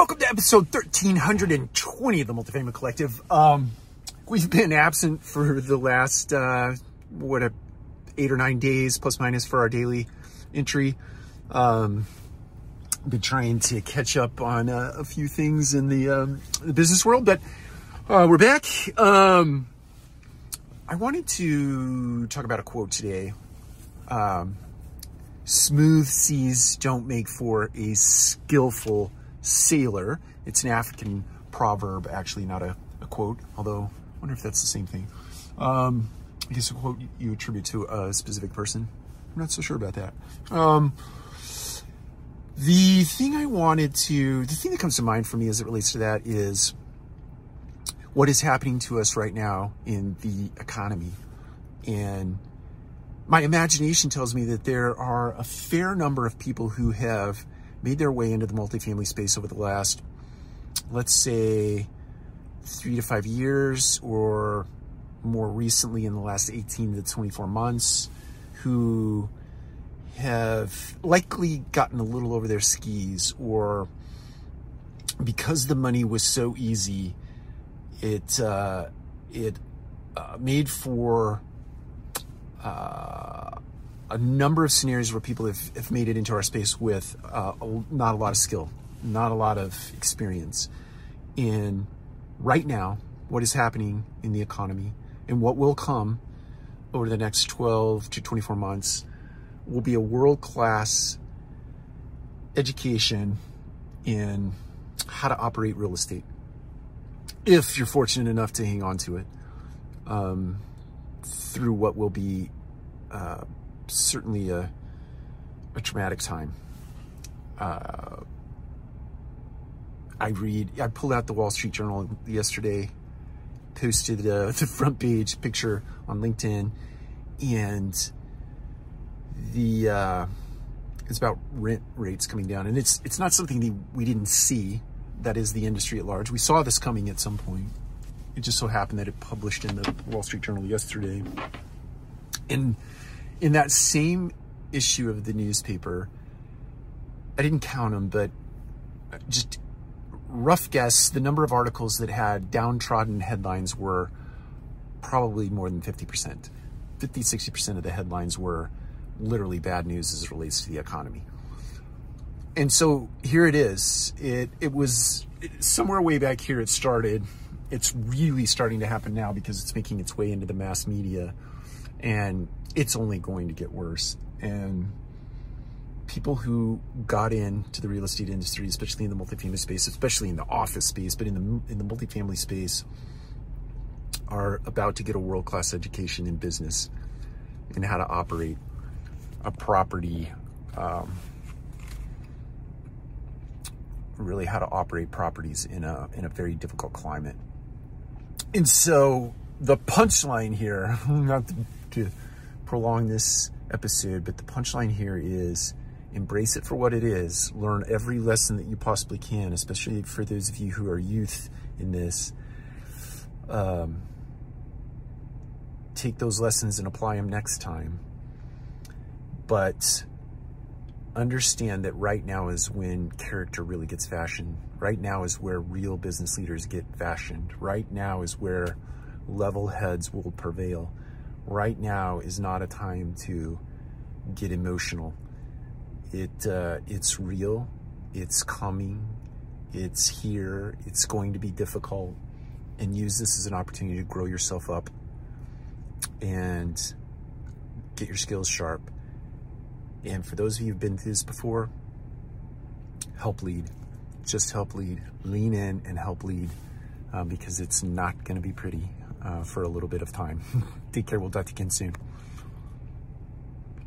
Welcome to episode 1320 of the Multifamily Collective. Um, we've been absent for the last, uh, what, a, eight or nine days, plus minus, for our daily entry. Um, been trying to catch up on uh, a few things in the, um, the business world, but uh, we're back. Um, I wanted to talk about a quote today. Um, Smooth seas don't make for a skillful sailor. It's an African proverb, actually, not a, a quote, although I wonder if that's the same thing. Um, I guess a quote you attribute to a specific person. I'm not so sure about that. Um, the thing I wanted to, the thing that comes to mind for me as it relates to that is what is happening to us right now in the economy. And my imagination tells me that there are a fair number of people who have made their way into the multifamily space over the last, let's say, three to five years, or more recently in the last 18 to 24 months, who have likely gotten a little over their skis, or because the money was so easy, it uh, it uh, made for uh, a number of scenarios where people have, have made it into our space with uh, not a lot of skill, not a lot of experience. in right now, what is happening in the economy and what will come over the next 12 to 24 months will be a world class education in how to operate real estate if you're fortunate enough to hang on to it. Um, through what will be uh, certainly a, a traumatic time. Uh, I read, I pulled out the Wall Street Journal yesterday, posted uh, the front page picture on LinkedIn, and the uh, it's about rent rates coming down, and it's it's not something we didn't see. That is the industry at large. We saw this coming at some point it just so happened that it published in the Wall Street Journal yesterday. And in that same issue of the newspaper, I didn't count them, but uh, just rough guess, the number of articles that had downtrodden headlines were probably more than 50%. 50, 60% of the headlines were literally bad news as it relates to the economy. And so here it is. It, it was somewhere way back here, it started it's really starting to happen now because it's making its way into the mass media and it's only going to get worse. And people who got into the real estate industry, especially in the multifamily space, especially in the office space, but in the in the multifamily space, are about to get a world class education in business and how to operate a property. Um, really, how to operate properties in a in a very difficult climate. And so the punchline here, not to, to prolong this episode, but the punchline here is embrace it for what it is. Learn every lesson that you possibly can, especially for those of you who are youth in this. Um, take those lessons and apply them next time. But understand that right now is when character really gets fashioned. Right now is where real business leaders get fashioned. Right now is where level heads will prevail. Right now is not a time to get emotional. It uh, it's real. It's coming. It's here. It's going to be difficult. And use this as an opportunity to grow yourself up and get your skills sharp and for those of you who've been through this before, help lead. Just help lead. Lean in and help lead um, because it's not going to be pretty uh, for a little bit of time. Take care. We'll talk to you again soon.